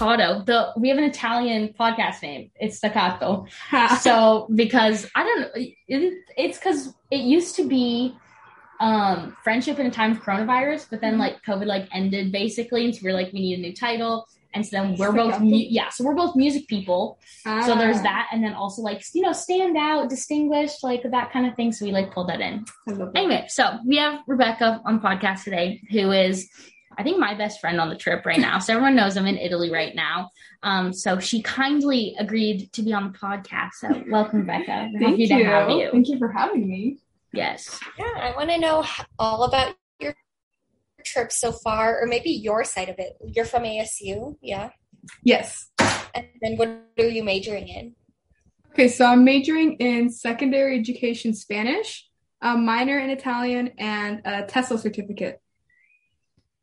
staccato. The we have an Italian podcast name. It's staccato. so because I don't know, it, it's because it used to be um friendship in a time of coronavirus, but then like COVID like ended basically, and so we are like we need a new title. And so then we're both, mu- yeah. So we're both music people. So there's Ah, that, and then also like you know stand out, distinguished, like that kind of thing. So we like pulled that in. Anyway, so we have Rebecca on podcast today, who is, I think, my best friend on the trip right now. So everyone knows I'm in Italy right now. Um, so she kindly agreed to be on the podcast. So welcome, Becca. We're Thank you. to have you. Thank you for having me. Yes. Yeah, I want to know all about your trip so far, or maybe your side of it. You're from ASU, yeah. Yes. And then what are you majoring in? Okay, so I'm majoring in secondary education Spanish, a minor in Italian, and a TESOL certificate.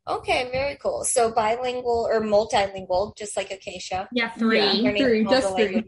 Okay, very cool. So bilingual or multilingual, just like Acacia. Yeah, three. Yeah. Three, just three.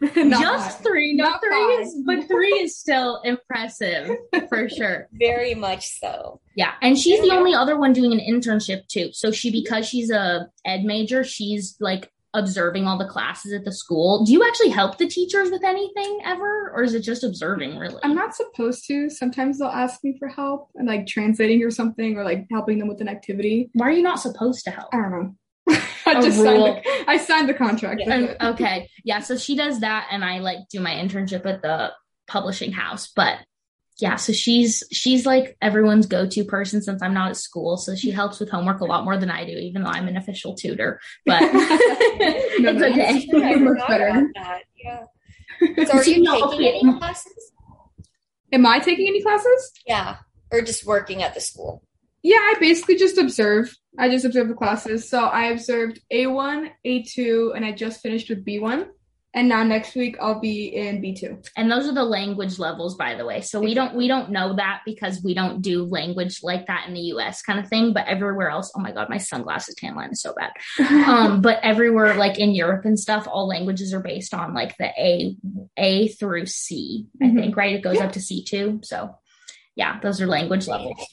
Just three. Not, Not three is, but three is still impressive for sure. Very much so. Yeah, and she's the only other one doing an internship too. So she, because she's a ed major, she's like observing all the classes at the school. Do you actually help the teachers with anything ever, or is it just observing? Really? I'm not supposed to. Sometimes they'll ask me for help and like translating or something or like helping them with an activity. Why are you not supposed to help? I don't know. I A just signed rule. the, I signed the contract. Yeah. with And- it. okay, yeah. So she does that, and I like do my internship at the publishing house. But yeah, so she's she's like everyone's go to person since I'm not at school. So she helps with homework a lot more than I do, even though I'm an official tutor. But it's that's- okay. You're I much better. about that. Yeah. So are you you taking any classes? Am I taking any classes? Yeah. Or just working at the school? Yeah, I basically just observe. I just observe the classes. So I observed A1, A2, and I just finished with B1. And now next week I'll be in B2. and those are the language levels by the way so we don't we don't know that because we don't do language like that in the us kind of thing but everywhere else oh my god my sunglasses tan line is so bad um but everywhere like in europe and stuff all languages are based on like the a a through c i Mhm. think right it goes Yeah. up to c2 so yeah those are language levels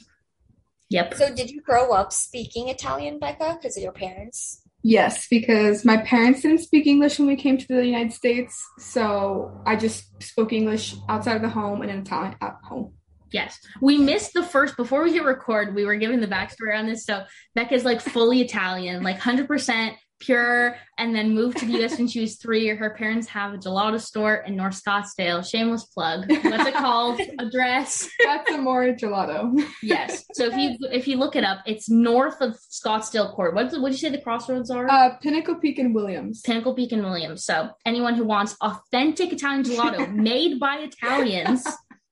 yep So did you grow up speaking Italian, Becca, because of your parents? Yes, because my parents didn't speak English when we came to the United States. So I just spoke English outside of the home and in Italian at home. Yes. We missed the first before we hit record, we were giving the backstory on this. So Becca's like fully Italian, like 100% pure, and then moved to the US when she was three. Her parents have a gelato store in North Scottsdale. Shameless plug. What's it called? Address. That's a more gelato. Yes. So if you if you look it up, it's north of Scottsdale Court. What what did you say the crossroads are? Uh, Pinnacle Peak and Williams. Pinnacle Peak and Williams. So anyone who wants authentic Italian gelato made by Italians,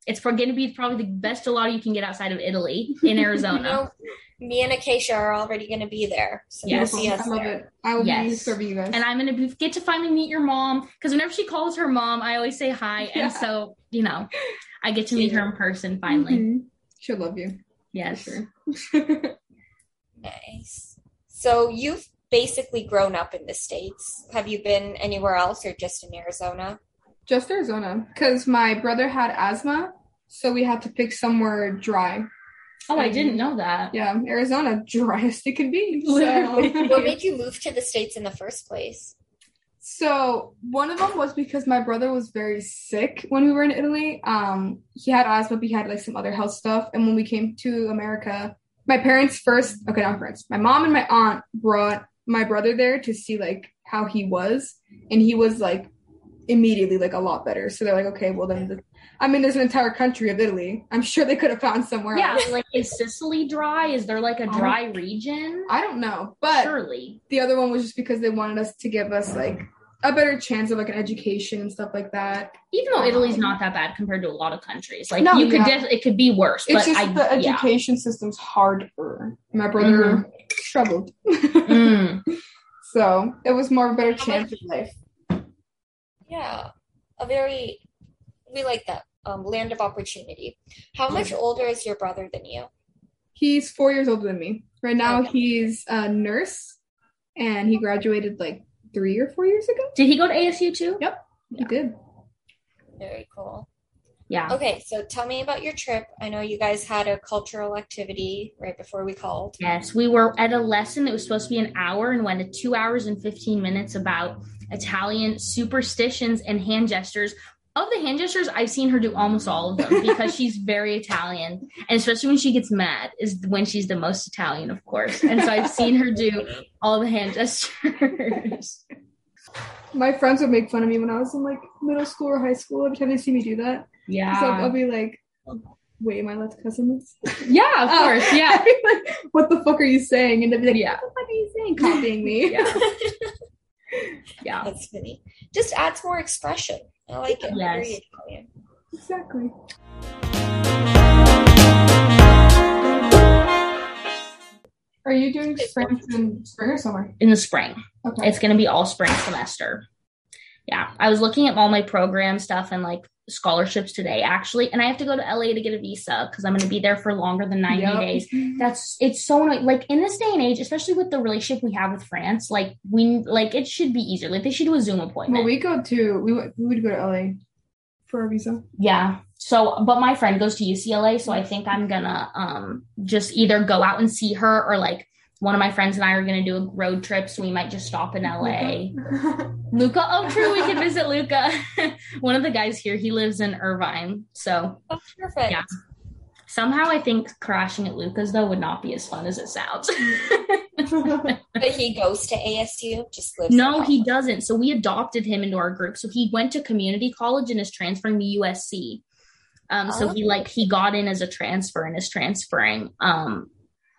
it's going to be probably the best gelato you can get outside of Italy in Arizona. You know, me and Acacia are already going to be there. So Yes. you'll see us I love there. it. I will be serving you guys. and I'm gonna get to finally meet your mom because whenever she calls her mom, I always say hi, Yeah. and so you know, I get to meet her in person finally. Mhm. She'll love you. Yes, sure. Nice. So you've basically grown up in the States. Have you been anywhere else or just in Arizona? Just Arizona, because my brother had asthma, so we had to pick somewhere dry. Oh, I didn't know that. Yeah, Arizona, driest it can be. Literally. So, What made you move to the States in the first place? so one of them was because my brother was very sick when we were in Italy. Um, he had asthma, but he had like some other health stuff. And when we came to America, my parents first, okay, not parents, my mom and my aunt brought my brother there to see like how he was, and he was like immediately like a lot better. So they're like, okay, well then, the, I mean, there's an entire country of Italy. I'm sure they could have found somewhere. Yeah, else. like is Sicily dry? Is there like a dry region? I don't know, but Surely. the other one was just because they wanted us to give us like a better chance of like an education and stuff like that. Even though Italy's not that bad compared to a lot of countries, like No, you could, yeah. def- it could be worse. It's just I, the yeah. education system's harder. My brother struggled, Mm. so it was more of a better chance of life. Yeah, a very, we like that um, land of opportunity. How much older is your brother than you? He's four years older than me. Right now, Okay. he's a nurse, and he graduated like three or four years ago. Did he go to ASU too? Yep, he did. Very cool. yeah. Okay, so tell me about your trip. I know you guys had a cultural activity right before we called. Yes, we were at a lesson that was supposed to be an hour and went to two hours and 15 minutes about Italian superstitions and hand gestures. Of the hand gestures, I've seen her do almost all of them because she's very Italian. And especially when she gets mad, is when she's the most Italian, of course. And so I've seen her do all the hand gestures. My friends would make fun of me when I was in like middle school or high school every time they see me do that. Yeah. So I'll be like, wait, am I allowed to cuss this? Yeah, of oh, course. Yeah. Like, what the fuck are you saying? And they'd be like, Yeah. what the fuck are you saying? Copying me. Yeah. Yeah. That's funny. Just adds more expression. I like it. Yes. Very Italian. Exactly. Are you doing spring in spring or summer? In the spring. Okay. It's going to be all spring semester. Yeah. I was looking at all my program stuff and like scholarships today, actually. And I have to go to LA to get a visa because I'm going to be there for longer than 90 Yep. days. That's it's so annoying. Like in this day and age, especially with the relationship we have with France, like we like it should be easier. Like they should do a Zoom appointment. Well, we go to we we would go to LA for our visa. Yeah. So, but my friend goes to UCLA, so I think I'm gonna um just either go out and see her or like one of my friends and I are gonna do a road trip, so we might just stop in LA. Luca, oh true, we can visit Luca. one of the guys here, he lives in Irvine, so Oh, perfect. Yeah. somehow I think crashing at Luca's though would not be as fun as it sounds. But he goes to ASU, just lives no, he doesn't. So we adopted him into our group. So he went to community college and is transferring to USC. Um, so he like he got in as a transfer and is transferring. Um,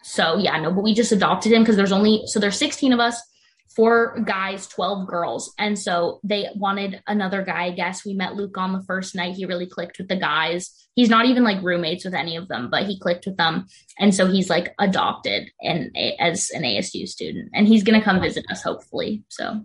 so yeah, no, but we just adopted him because there's only so there's 16 of us, four guys, 12 girls, and so they wanted another guy. I guess we met Luke on the first night. He really clicked with the guys. He's not even like roommates with any of them, but he clicked with them, and so he's like adopted and as an ASU student, and he's gonna come visit us hopefully. So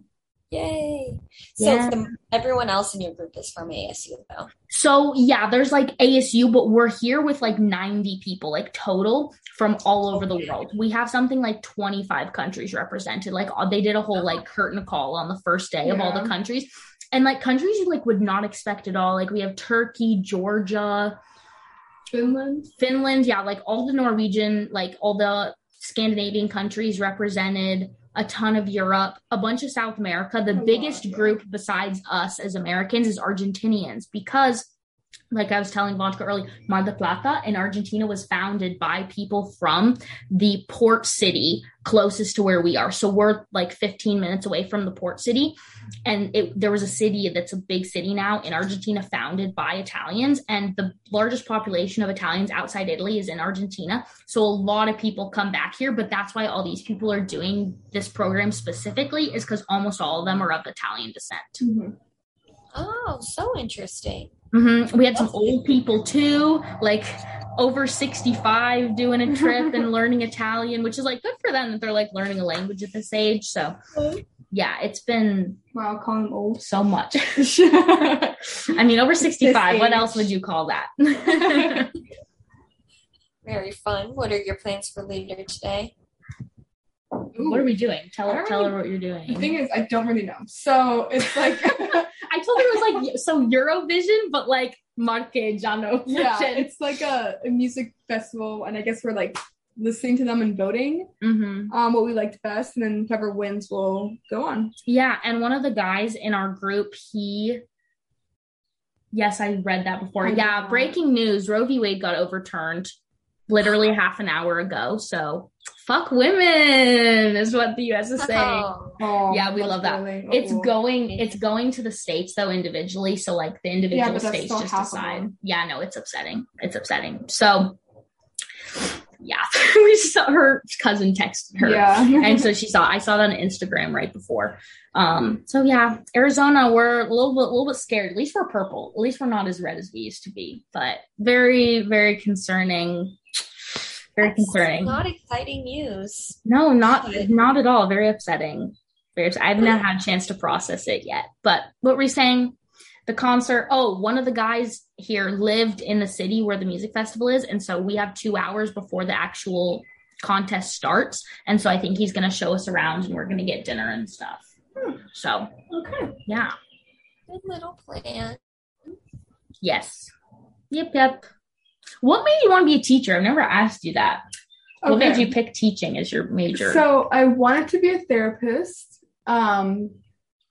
Yay. So Yeah. the, everyone else in your group is from ASU, though. So yeah, there's like ASU, but we're here with like 90 people, like total from all over the world. We have something like 25 countries represented. Like uh, they did a whole like curtain call on the first day of all the countries. And like countries you like would not expect at all. Like we have Turkey, Georgia, Finland. Finland, yeah, like all the Norwegian, like all the Scandinavian countries represented, a ton of Europe, a bunch of South America. The oh, lot, biggest yeah. group besides us as Americans is Argentinians because like I was telling Vonka earlier, Mar del Plata in Argentina was founded by people from the port city closest to where we are. So we're like 15 minutes away from the port city. And it, there was a city that's a big city now in Argentina founded by Italians. And the largest population of Italians outside Italy is in Argentina. So a lot of people come back here. But that's why all these people are doing this program specifically, is because almost all of them are of Italian descent. Mhm. Oh, so interesting. Hmm We had some old people too, like over 65 doing a trip and learning Italian, which is like good for them that they're like learning a language at this age. So, yeah, it's been Wow, call them old. so much. I mean, over 65, what else would you call that? Very fun. What are your plans for later today? what are we doing? Tell I her, tell her what you're doing. The thing is, I don't really know. So it's like, I told her it was like so Eurovision, but like Marquejano. yeah, it's like a, a music festival, and I guess we're like listening to them and voting hmm um what we liked best, and then whoever wins will go on. Yeah, and one of the guys in our group, he Yes, I read that before. I yeah, breaking news, Roe v. Wade got overturned literally half an hour ago. So, fuck women is what the US is saying. Oh, Oh, Yeah, we love that. really- It's going it's going to the states though individually, so like the individual but that's states just half decide. them. Yeah, no, it's upsetting. It's upsetting. So, yeah, we saw her cousin texted her Yeah. and so she saw I saw that on Instagram right before. Um, so yeah, Arizona, we're a little bit, a little bit scared. At least we're purple. At least we're not as red as we used to be. But very, very concerning. Very that's concerning. Not exciting news. no, not not at all. Very upsetting. Very. I haven't had a chance to process it yet. But what were you saying? The concert. Oh, one of the guys here lived in the city where the music festival is, and so we have two hours before the actual contest starts. And so I think he's going to show us around, and we're going to get dinner and stuff. Hmm. So okay. yeah, Good little plan. yes, Yep, yep. What made you want to be a teacher? I've never asked you that. What made you pick teaching as your major? So I wanted to be a therapist, um,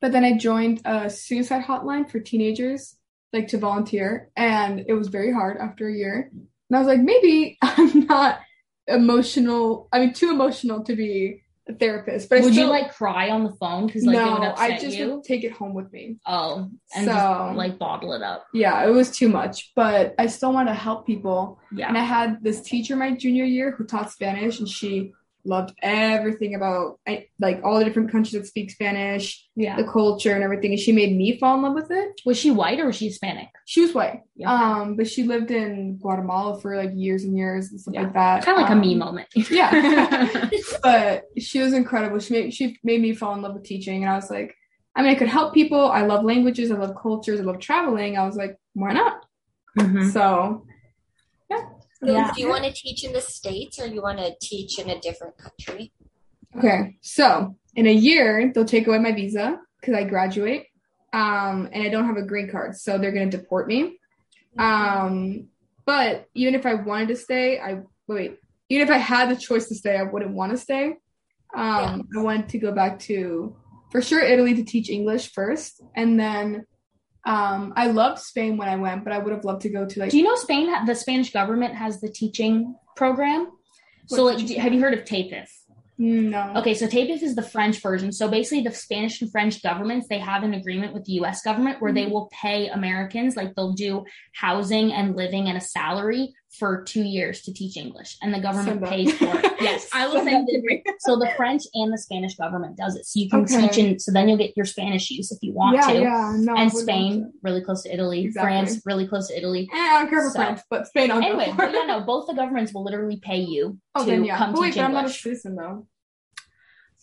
but then I joined a suicide hotline for teenagers, like to volunteer, and it was very hard after a year. And I was like, maybe I'm not emotional. I mean, too emotional to be a therapist. But I would still, you like cry on the phone because like it would no, I just you? would take it home with me. Oh, and So- just like bottle it up. Yeah, it was too much, but I still want to help people. Yeah. And I had this teacher my junior year who taught Spanish, and she loved everything about I, like all the different countries that speak Spanish, yeah. the culture and everything. And she made me fall in love with it. Was she white or was she Hispanic? She was white, Yeah. um, but she lived in Guatemala for like years and years and stuff Yeah. like that. kind of like Um, a me moment. Yeah. but she was incredible. She made she made me fall in love with teaching, and I was like, I mean, I could help people. I love languages. I love cultures. I love traveling. I was like, why not? Mhm. So So Yeah. do you want to teach in the States or you want to teach in a different country? Okay, so in a year they'll take away my visa because I graduate, um, and I don't have a green card, so they're gonna deport me. Um, but even if I wanted to stay, I wait. Even if I had the choice to stay, I wouldn't want to stay. Um, I wanted to go back to for sure Italy to teach English first, and then um, I loved Spain when I went, but I would have loved to go to like Do you know Spain? The Spanish government has the teaching program. So, like, have you heard of TAPIF? no. Okay, so TAPIF is the French version. So basically, the Spanish and French governments they have an agreement with the U.S. government where they Mhm. will pay Americans, like they'll do housing and living and a salary for two years to teach English, and the government pays for it. Yes, I will Send send that to it. So the French and the Spanish government does it, so you can Okay. teach in. So then you'll get your Spanish use if you want yeah, to. yeah, no. And Spain, really close to Italy. Exactly. France, really close to Italy. Eh, I don't care for So- France, but Spain. I'll Anyway, but yeah, no, both the governments will literally pay you Oh, to then yeah. come But wait, teach but I'm not a citizen though.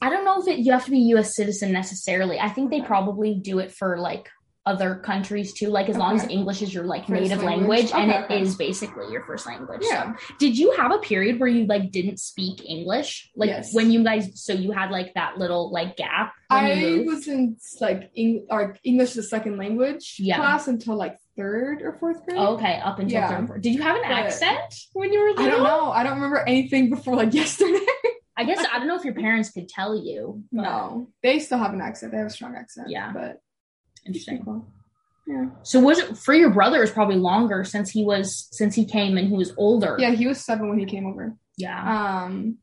I don't know if it, you have to be a U.S. citizen necessarily. I think they probably do it for like other countries too. Like as long as English is your like First native language. language, and Okay, it okay. is basically your first language. So, Yeah. did you have a period where you like didn't speak English? Like Yes. when you guys, so you had like that little like gap I was in like Eng- or English a second language Yeah. class until like third or fourth grade. Oh, okay, up until Yeah. third. and fourth. Did you have an But- accent when you were little? I don't know. I don't remember anything before like yesterday. I guess I don't know if your parents could tell you. but- no, they still have an accent. They have a strong accent. Yeah. but Interesting. cool. Yeah, So was it for your brother? is probably longer since he was since he came and he was older. yeah. He was seven when he came over. Yeah. Um,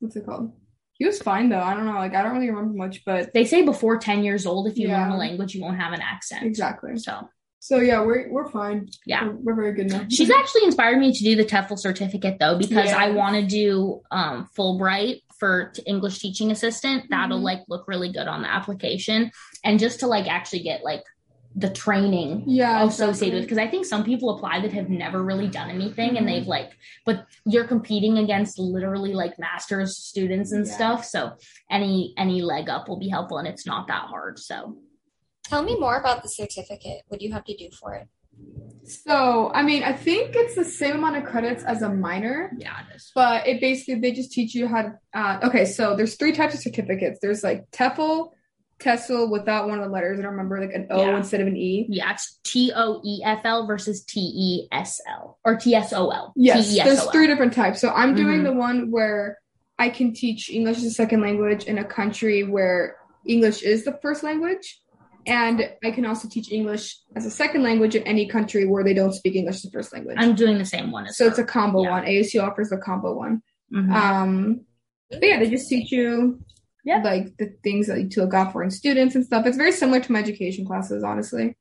what's it called? He was fine though. I don't know. Like I don't really remember much, but They say before ten years old, if you learn a language, you won't have an accent. exactly. So So yeah, we're we're fine. Yeah. we're, we're very good now. she's actually inspired me to do the TEFL certificate though, because I want to do um, Fulbright for English teaching assistant. That'll Mhm. like look really good on the application, and just to like actually get like the training yeah associated with because I think some people apply that have never really done anything and Mhm. they've like but you're competing against literally like master's students and Yeah. stuff so any any leg up will be helpful and it's not that hard so Tell me more about the certificate. What do you have to do for it? So I mean, I think it's the same amount of credits as a minor. yeah it is but it basically they just teach you how to uh, okay so there's three types of certificates there's like TEFL TESOL without one of the letters I don't remember like an O Yeah. instead of an E yeah it's t-o-e-f-l versus t-e-s-l or t-s-o-l yes T-E-S-O-L. there's three different types so I'm doing Mhm. the one where I can teach English as a second language in a country where English is the first language and I can also teach English as a second language in any country where they don't speak English as the first language i'm doing the same one as so it's a combo Yeah. one ASU offers a combo one Mhm. Um, but yeah, they just teach you Yeah. like the things that you to look out for in students and stuff. It's very similar to my education classes, honestly.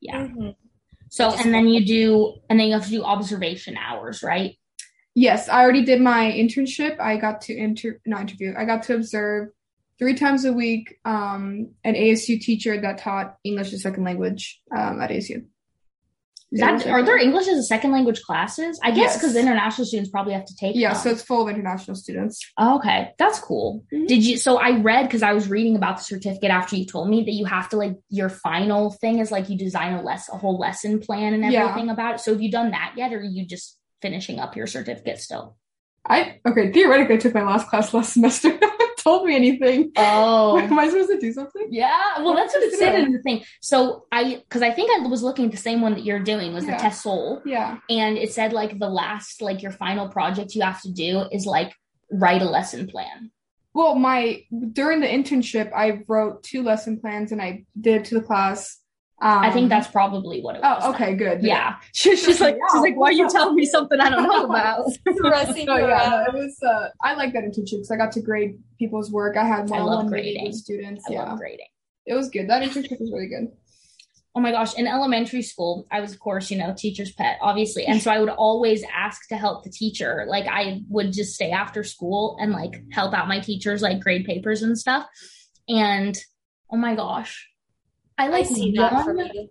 yeah Mhm. so and then you do and then you have to do observation hours right Yes, I already did my internship. I got to inter not interview. I got to observe three times a week um, an ASU teacher that taught English as a second language um, at ASU. Is that are there English as a second language classes? I guess Yes. because international students probably have to take. Yeah, them. so it's full of international students. Oh, okay, that's cool. Mhm. Did you? So I read because I was reading about the certificate after you told me that you have to like your final thing is like you design a less a whole lesson plan and Yeah. everything about it. So have you done that yet, or are you just finishing up your certificate still? I okay. Theoretically, I took my last class last semester. Told me anything. Oh. Am I supposed to do something? Yeah, well, that's what it said in the thing. So I, because I think I was looking at the same one that you're doing was Yeah. the TESOL, Yeah. and it said like the last, like your final project you have to do is like write a lesson plan. Well, my during the internship, I wrote two lesson plans and I did to the class. Um, I think that's probably what it was. Oh, okay, good. Yeah, she, she's like, she's like, why are you telling me something I don't know about? Dressing Oh yeah, it was. Uh, I like that internship because I got to grade people's work. I had love one-on-one grading. students. I yeah, love grading. it was good. That internship was really good. Oh my gosh, in elementary school, I was, of course, you know, teacher's pet, obviously. And so I would always ask to help the teacher. Like, I would just stay after school and like help out my teachers, like grade papers and stuff. And oh my gosh, I I like see that for me.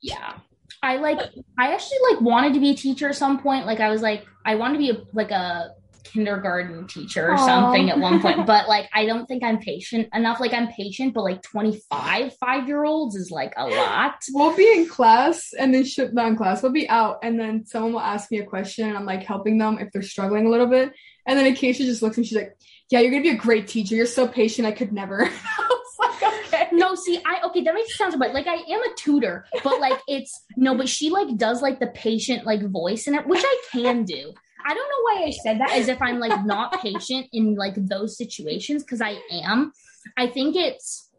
yeah i like i actually like wanted to be a teacher at some point like i was like i wanted to be a, like a kindergarten teacher or Aw. something at one point but like i don't think i'm patient enough like i'm patient but like 25 five year olds is like a lot We'll be in class and then ship not in class. We'll be out and then someone will ask me a question and I'm like helping them if they're struggling a little bit. And then Acacia just looks and she's like, "Yeah, you're gonna be a great teacher. You're so patient. I could never." I was like, "Okay." No see i okay that makes it sound bad like i am a tutor but like it's no but she like does like the patient like voice in it which i can do. I don't know why i said that as if i'm like not patient in like those situations because i am. I think it's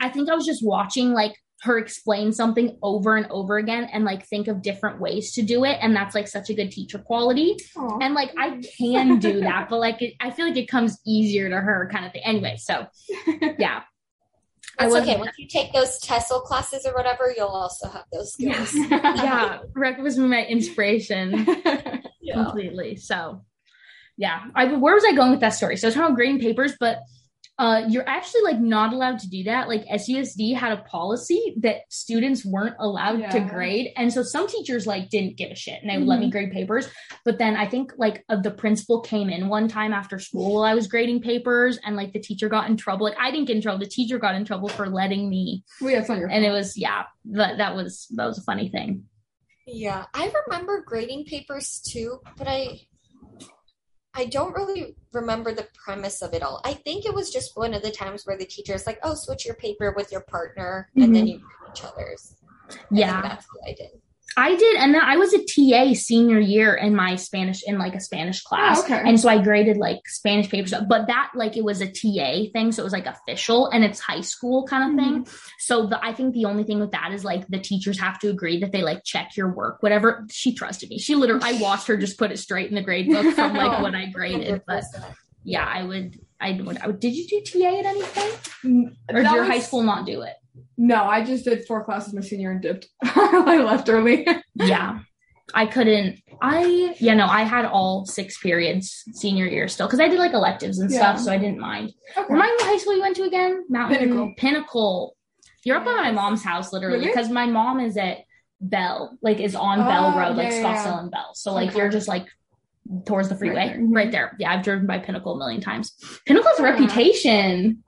i think i was just watching like her explain something over and over again and like think of different ways to do it and that's like such a good teacher quality. Aw. and like i can do that but like it, i feel like it comes easier to her kind of thing. Anyway so yeah Was- okay. Once you take those TESOL classes or whatever, you'll also have those skills. yeah, Rec was my inspiration Yeah. completely. So, yeah, I where was I going with that story? So I was talking about grading papers, but uh, you're actually like not allowed to do that. Like SUSD had a policy that students weren't allowed to grade, and so some teachers like didn't give a shit and they would let me grade papers. But then I think like uh, the principal came in one time after school while I was grading papers, and like the teacher got in trouble. Like I didn't get in trouble, the teacher got in trouble for letting me, well, yeah, it's not your and it was yeah, that that was that was a funny thing. Yeah, I remember grading papers too, but I I don't really remember the premise of it all. I think it was just one of the times where the teacher's like, "Oh, switch your paper with your partner, and then mm-hmm. you grade each other's." I Yeah. that's what I did. I did, and then I was a TA senior year in my Spanish in like a Spanish class, Oh, okay. and so I graded like Spanish papers. But that like it was a TA thing, so it was like official, and it's high school kind of thing. So the, I think the only thing with that is like the teachers have to agree that they like check your work, whatever. She trusted me. She literally, I watched her just put it straight in the grade book from like what I graded. But yeah, I would, I would. I would did you do TA at anything, Mm, or did your was- high school not do it? No, I just did four classes my senior and dipped. I left early. yeah i couldn't i yeah no i had all six periods senior year still because i did like electives and Yeah. stuff so i didn't mind Okay. remind me what high school you went to again mountain Pinnacle. pinnacle you're up by my mom's house literally Really? because my mom is at bell like is on Oh, bell road like yeah, yeah, scottsdale yeah. and bell so like Okay. you're just like towards the freeway there. right Mhm. there, yeah i've driven by pinnacle a million times pinnacle's reputation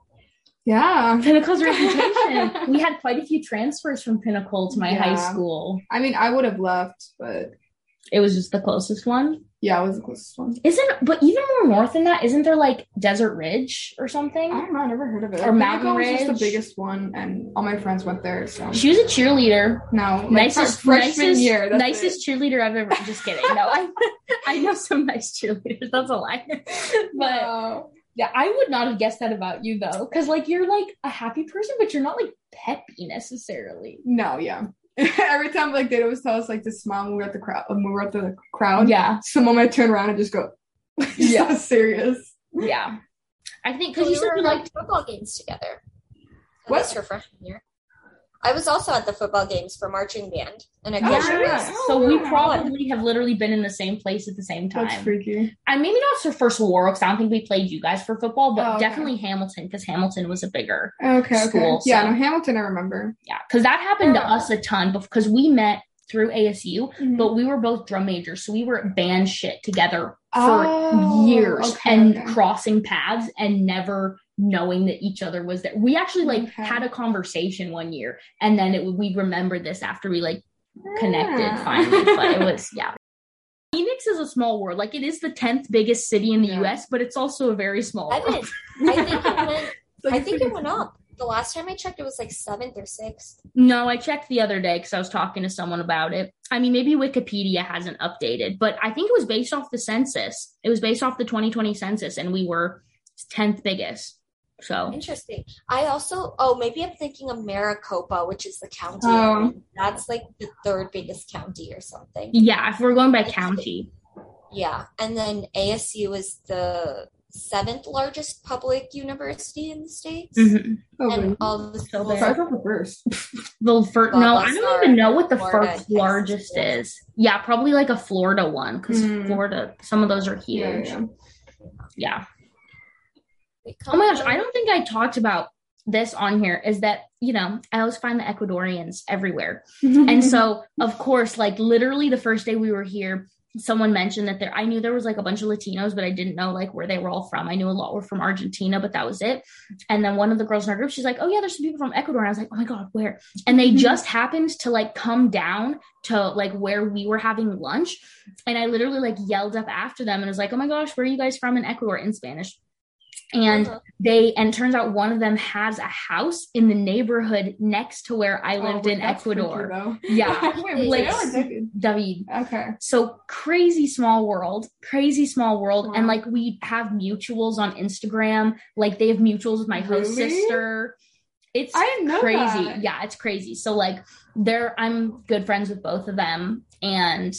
Yeah. pinnacle's reputation we had quite a few transfers from pinnacle to my high Yeah. school I mean, I would have left, but it was just the closest one yeah, it was the closest one. Isn't but even more north than that, isn't there like Desert Ridge or something? I don't know. I never heard of it. Or Mountain Pinnacle was just Ridge. the biggest one, and all my friends went there. So She was a cheerleader. no, like, nicest fr- freshman nicest, year. Nicest cheerleader I've ever just kidding. No, I I know some nice cheerleaders. That's a lie. it. but Uh, yeah, I would not have guessed that about you though. Cause like you're like a happy person, but you're not like peppy necessarily. no, yeah. Every time like they'd always tell us like to smile when we're at the crowd. When we were at the crowd, Yeah. So the moment I turn around and just go, Yeah. so serious. Yeah. I think So because you we said were you at liked football games together. At What? least her freshman year. I was also at the football games for marching band, and Oh, Acacia yeah. was. So we wow. probably have literally been in the same place at the same time. That's freaky. I maybe not for first war because I don't think we played you guys for football, but Oh, okay. definitely Hamilton because Hamilton was a bigger Okay, okay. School, yeah, so- no, Hamilton. I remember. yeah because that happened to us a ton because we met through ASU, Mhm. but we were both drum majors, so we were at band shit together for Oh, years okay, and okay. crossing paths and never knowing that each other was there. We actually like Okay. had a conversation one year, and then it we remembered this after we like connected Yeah. finally, but it was yeah. Phoenix is a small world. Like it is the tenth biggest city in the Yeah. U.S., but it's also a very small. I world. didn't. I think it went. Like, I think it went up. The last time I checked, it was like seventh or sixth. No, I checked the other day because I was talking to someone about it. I mean, maybe Wikipedia hasn't updated, but I think it was based off the census. It was based off the 2020 census, and we were 10th biggest. So, Interesting. I also. Oh, maybe I'm thinking of Maricopa, which is the county. Oh. That's like the third biggest county or something. yeah, if we're going by county. Yeah, and then ASU is the seventh largest public university in the states. Mhm. Oh, And really? all the So schools Sorry there. for the first. The fir- Well, no, I don't even know what the Florida, first largest yeah. is. Yeah, probably like a Florida one because Mm. Florida, some of those are huge. yeah. yeah. They Oh my gosh, I don't think I talked about this on here. Is that you know I always find the Ecuadorians everywhere. and so of course like literally the first day we were here someone mentioned that there i knew there was like a bunch of latinos but i didn't know like where they were all from. I knew a lot were from argentina but that was it. And then one of the girls in our group she's like oh yeah there's some people from ecuador. And i was like oh my god where? And they just happened to like come down to like where we were having lunch. And i literally like yelled up after them and was like oh my gosh where are you guys from in ecuador in spanish and Uh-huh. they and turns out one of them has a house in the neighborhood next to where i Oh, lived wait, in that's freaky, ecuador. Yeah. Wait, Like- David? Okay. So crazy small world, crazy small world. And like we have mutuals on Instagram. Like they have mutuals with my host sister. It's I didn't know crazy. that. Yeah, it's crazy. So like they're I'm good friends with both of them. And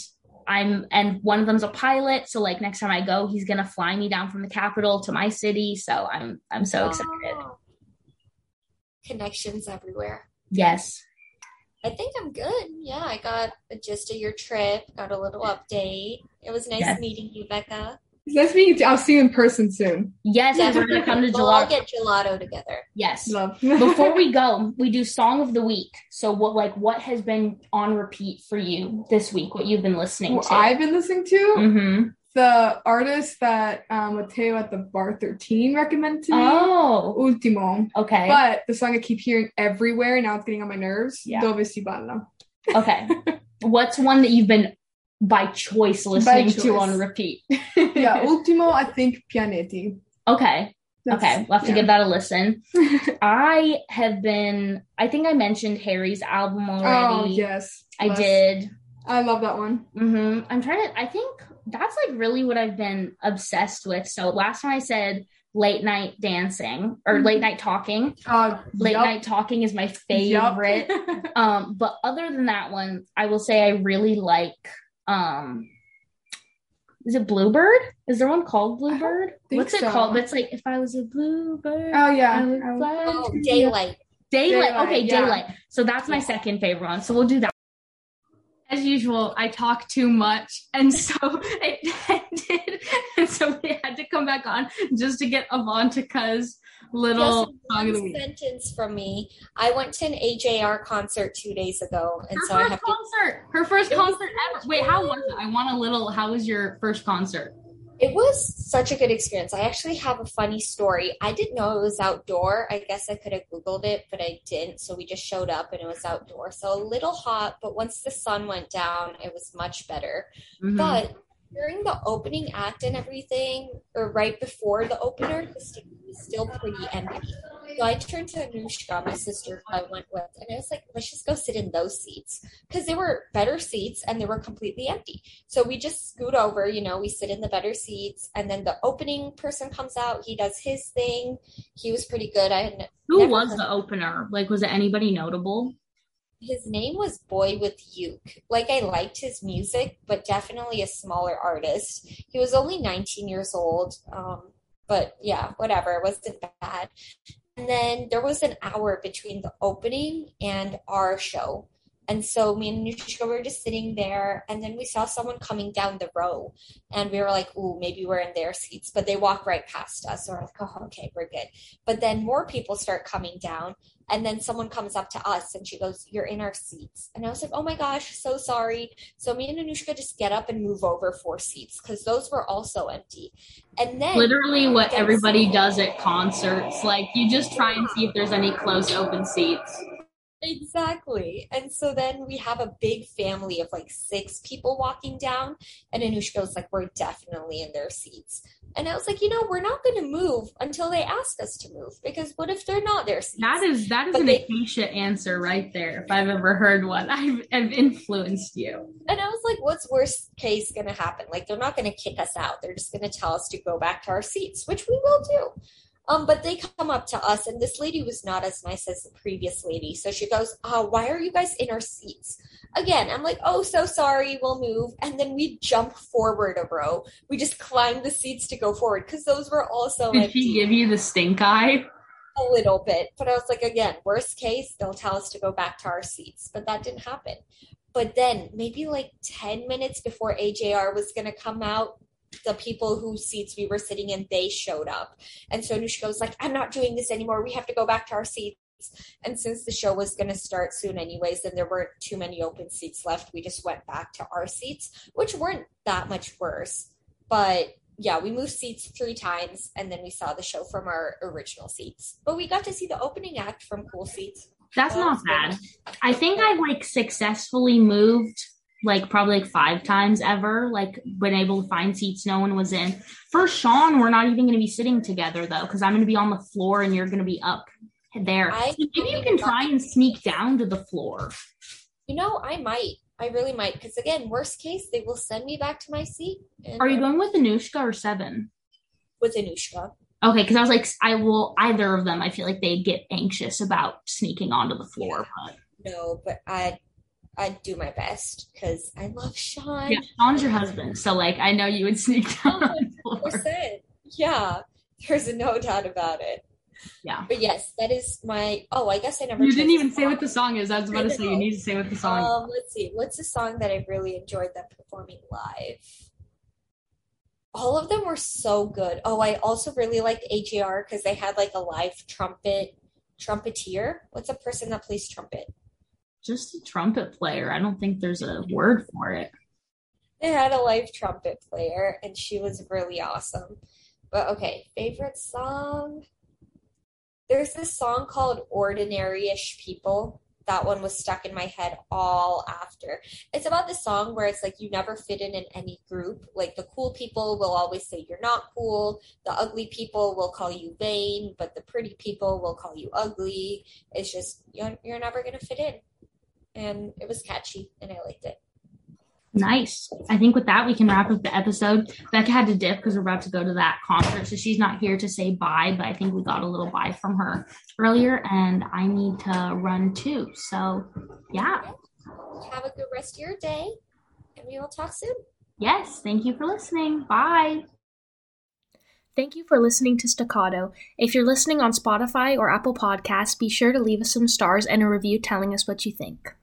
I'm and one of them's a pilot. So like next time I go, he's gonna fly me down from the capital to my city. So I'm I'm so excited. Oh. Connections everywhere. Yes. I think I'm good. Yeah, I got a gist of your trip, got a little update. It was nice Yes. meeting you, Becca. Nice meeting you. too. I'll see you in person soon. Yes, and we're gonna come to We'll all Gelato. get gelato together. Yes. Love. before we go, we do song of the week. So what like what has been on repeat for you this week? What you've been listening What to? I've been listening to mm-hmm. the artist that um, Mateo at the bar 13 recommended to me. Oh, Ultimo. okay, But the song I keep hearing everywhere, now it's getting on my nerves. Yeah. Dove si balla. okay. What's one that you've been by choice listening to choice. on repeat? yeah, Ultimo, I think Pianeti. Okay, That's- okay, we'll have to yeah. give that a listen. I have been. I think I mentioned Harry's album Oh, already. yes. I did. I love that one. hmm I'm trying to. I think that's like really what I've been obsessed with. So last time I said late night dancing or late night talking. Uh, Late yup. night talking is my favorite. um, but other than that one, I will say I really like. Um, is it Bluebird? Is there one called Bluebird? think What's it so. called? It's like if I was a bluebird. oh, yeah. I would fly Oh, daylight. Daylight. Daylight, Okay, yeah. daylight. So that's my Yeah. second favorite one. So we'll do that. As usual, I talk too much, and so it ended. And so we had to come back on just to get Avantica's little song of the week. sentence from me. I went to an AJR concert two days ago, and Her so I first have to. concert. Her first It concert ever. Wait, how was it? I want a little. How was your first concert? It was such a good experience. I actually have a funny story. I didn't know it was outdoor. I guess I could have Googled it, but I didn't. So we just showed up and it was outdoor. So a little hot, but once the sun went down, it was much better. Mhm. But during the opening act and everything, or right before the opener, the stage was still pretty empty. So I turned to Anushka, my sister, who I went with, and I was like, let's just go sit in those seats. Because they were better seats and they were completely empty. So we just scoot over, you know, we sit in the better seats, and then the opening person comes out, he does his thing. He was pretty good. I had Who was the opener? Like, was it anybody notable? His name was Boy with Uke. Like I liked his music, but definitely a smaller artist. He was only 19 years old. Um, but yeah, whatever. It wasn't bad. And then there was an hour between the opening and our show. And so me and Nushka were just sitting there, and then we saw someone coming down the row, and we were like, "Ooh, maybe we're in their seats." But they walk right past us, so we're like, "Oh, okay, we're good." But then more people start coming down, and then someone comes up to us, and she goes, "You're in our seats." And I was like, "Oh my gosh, so sorry." So me and Anushka just get up and move over four seats because those were also empty. And then Literally, what everybody does at concerts. Like, you just try and see if there's any close open seats. Exactly. And so then we have a big family of like six people walking down, and Anushka was like, We're definitely in their seats. And I was like, you know, we're not going to move until they ask us to move because what if they're not their seats? That is that is but an they, Acacia answer right there. If I've ever heard one, I've, I've influenced you. And I was like, what's worst case going to happen? Like they're not going to kick us out. They're just going to tell us to go back to our seats, which we will do. Um, but they come up to us, and this lady was not as nice as the previous lady. So she goes, oh, Why are you guys in our seats? Again, I'm like, Oh, so sorry, we'll move. And then we jump forward a row. We just climb the seats to go forward because those were also Did empty. she give you the stink eye? A little bit. But I was like, Again, worst case, they'll tell us to go back to our seats. But that didn't happen. But then, maybe like 10 minutes before AJR was going to come out, the people whose seats we were sitting in, they showed up. And so Nushka was like, I'm not doing this anymore. We have to go back to our seats. And since the show was going to start soon, anyways, and there weren't too many open seats left, we just went back to our seats, which weren't that much worse. But yeah, we moved seats three times and then we saw the show from our original seats. But we got to see the opening act from cool seats. That's not bad. I think I've like successfully moved like probably like five times ever, like been able to find seats no one was in. For Sean, we're not even going to be sitting together though, because I'm going to be on the floor and you're going to be up there. I maybe you can try and sneak down to the floor. You know, I might. I really might, because again, worst case, they will send me back to my seat. Are you going with Anushka or Seven? With Anushka. Okay, because I was like, I will either of them. I feel like they'd get anxious about sneaking onto the floor. But no, but I I'd do my best because I love Sean. Yeah, Sean's your husband, so like I know you would sneak down. Oh, yeah, there's no doubt about it. Yeah, but yes, that is my. Oh, I guess I never. You didn't even say what the song is. I was about to say you need to say what the song. Um, let's see. What's the song that I really enjoyed them performing live? All of them were so good. Oh, I also really liked AJR because they had like a live trumpet trumpeter. What's a person that plays trumpet? Just a trumpet player. I don't think there's a word for it. They had a live trumpet player, and she was really awesome. But okay, favorite song? There's this song called Ordinaryish People. That one was stuck in my head all after. It's about the song where it's like you never fit in in any group. Like the cool people will always say you're not cool. The ugly people will call you vain, but the pretty people will call you ugly. It's just you're, you're never going to fit in and it was catchy and I liked it. Nice. I think with that we can wrap up the episode. Becca had to dip because we're about to go to that concert, so she's not here to say bye. But I think we got a little bye from her earlier, and I need to run too. So, yeah. Have a good rest of your day, and we will talk soon. Yes. Thank you for listening. Bye. Thank you for listening to Staccato. If you're listening on Spotify or Apple Podcasts, be sure to leave us some stars and a review telling us what you think.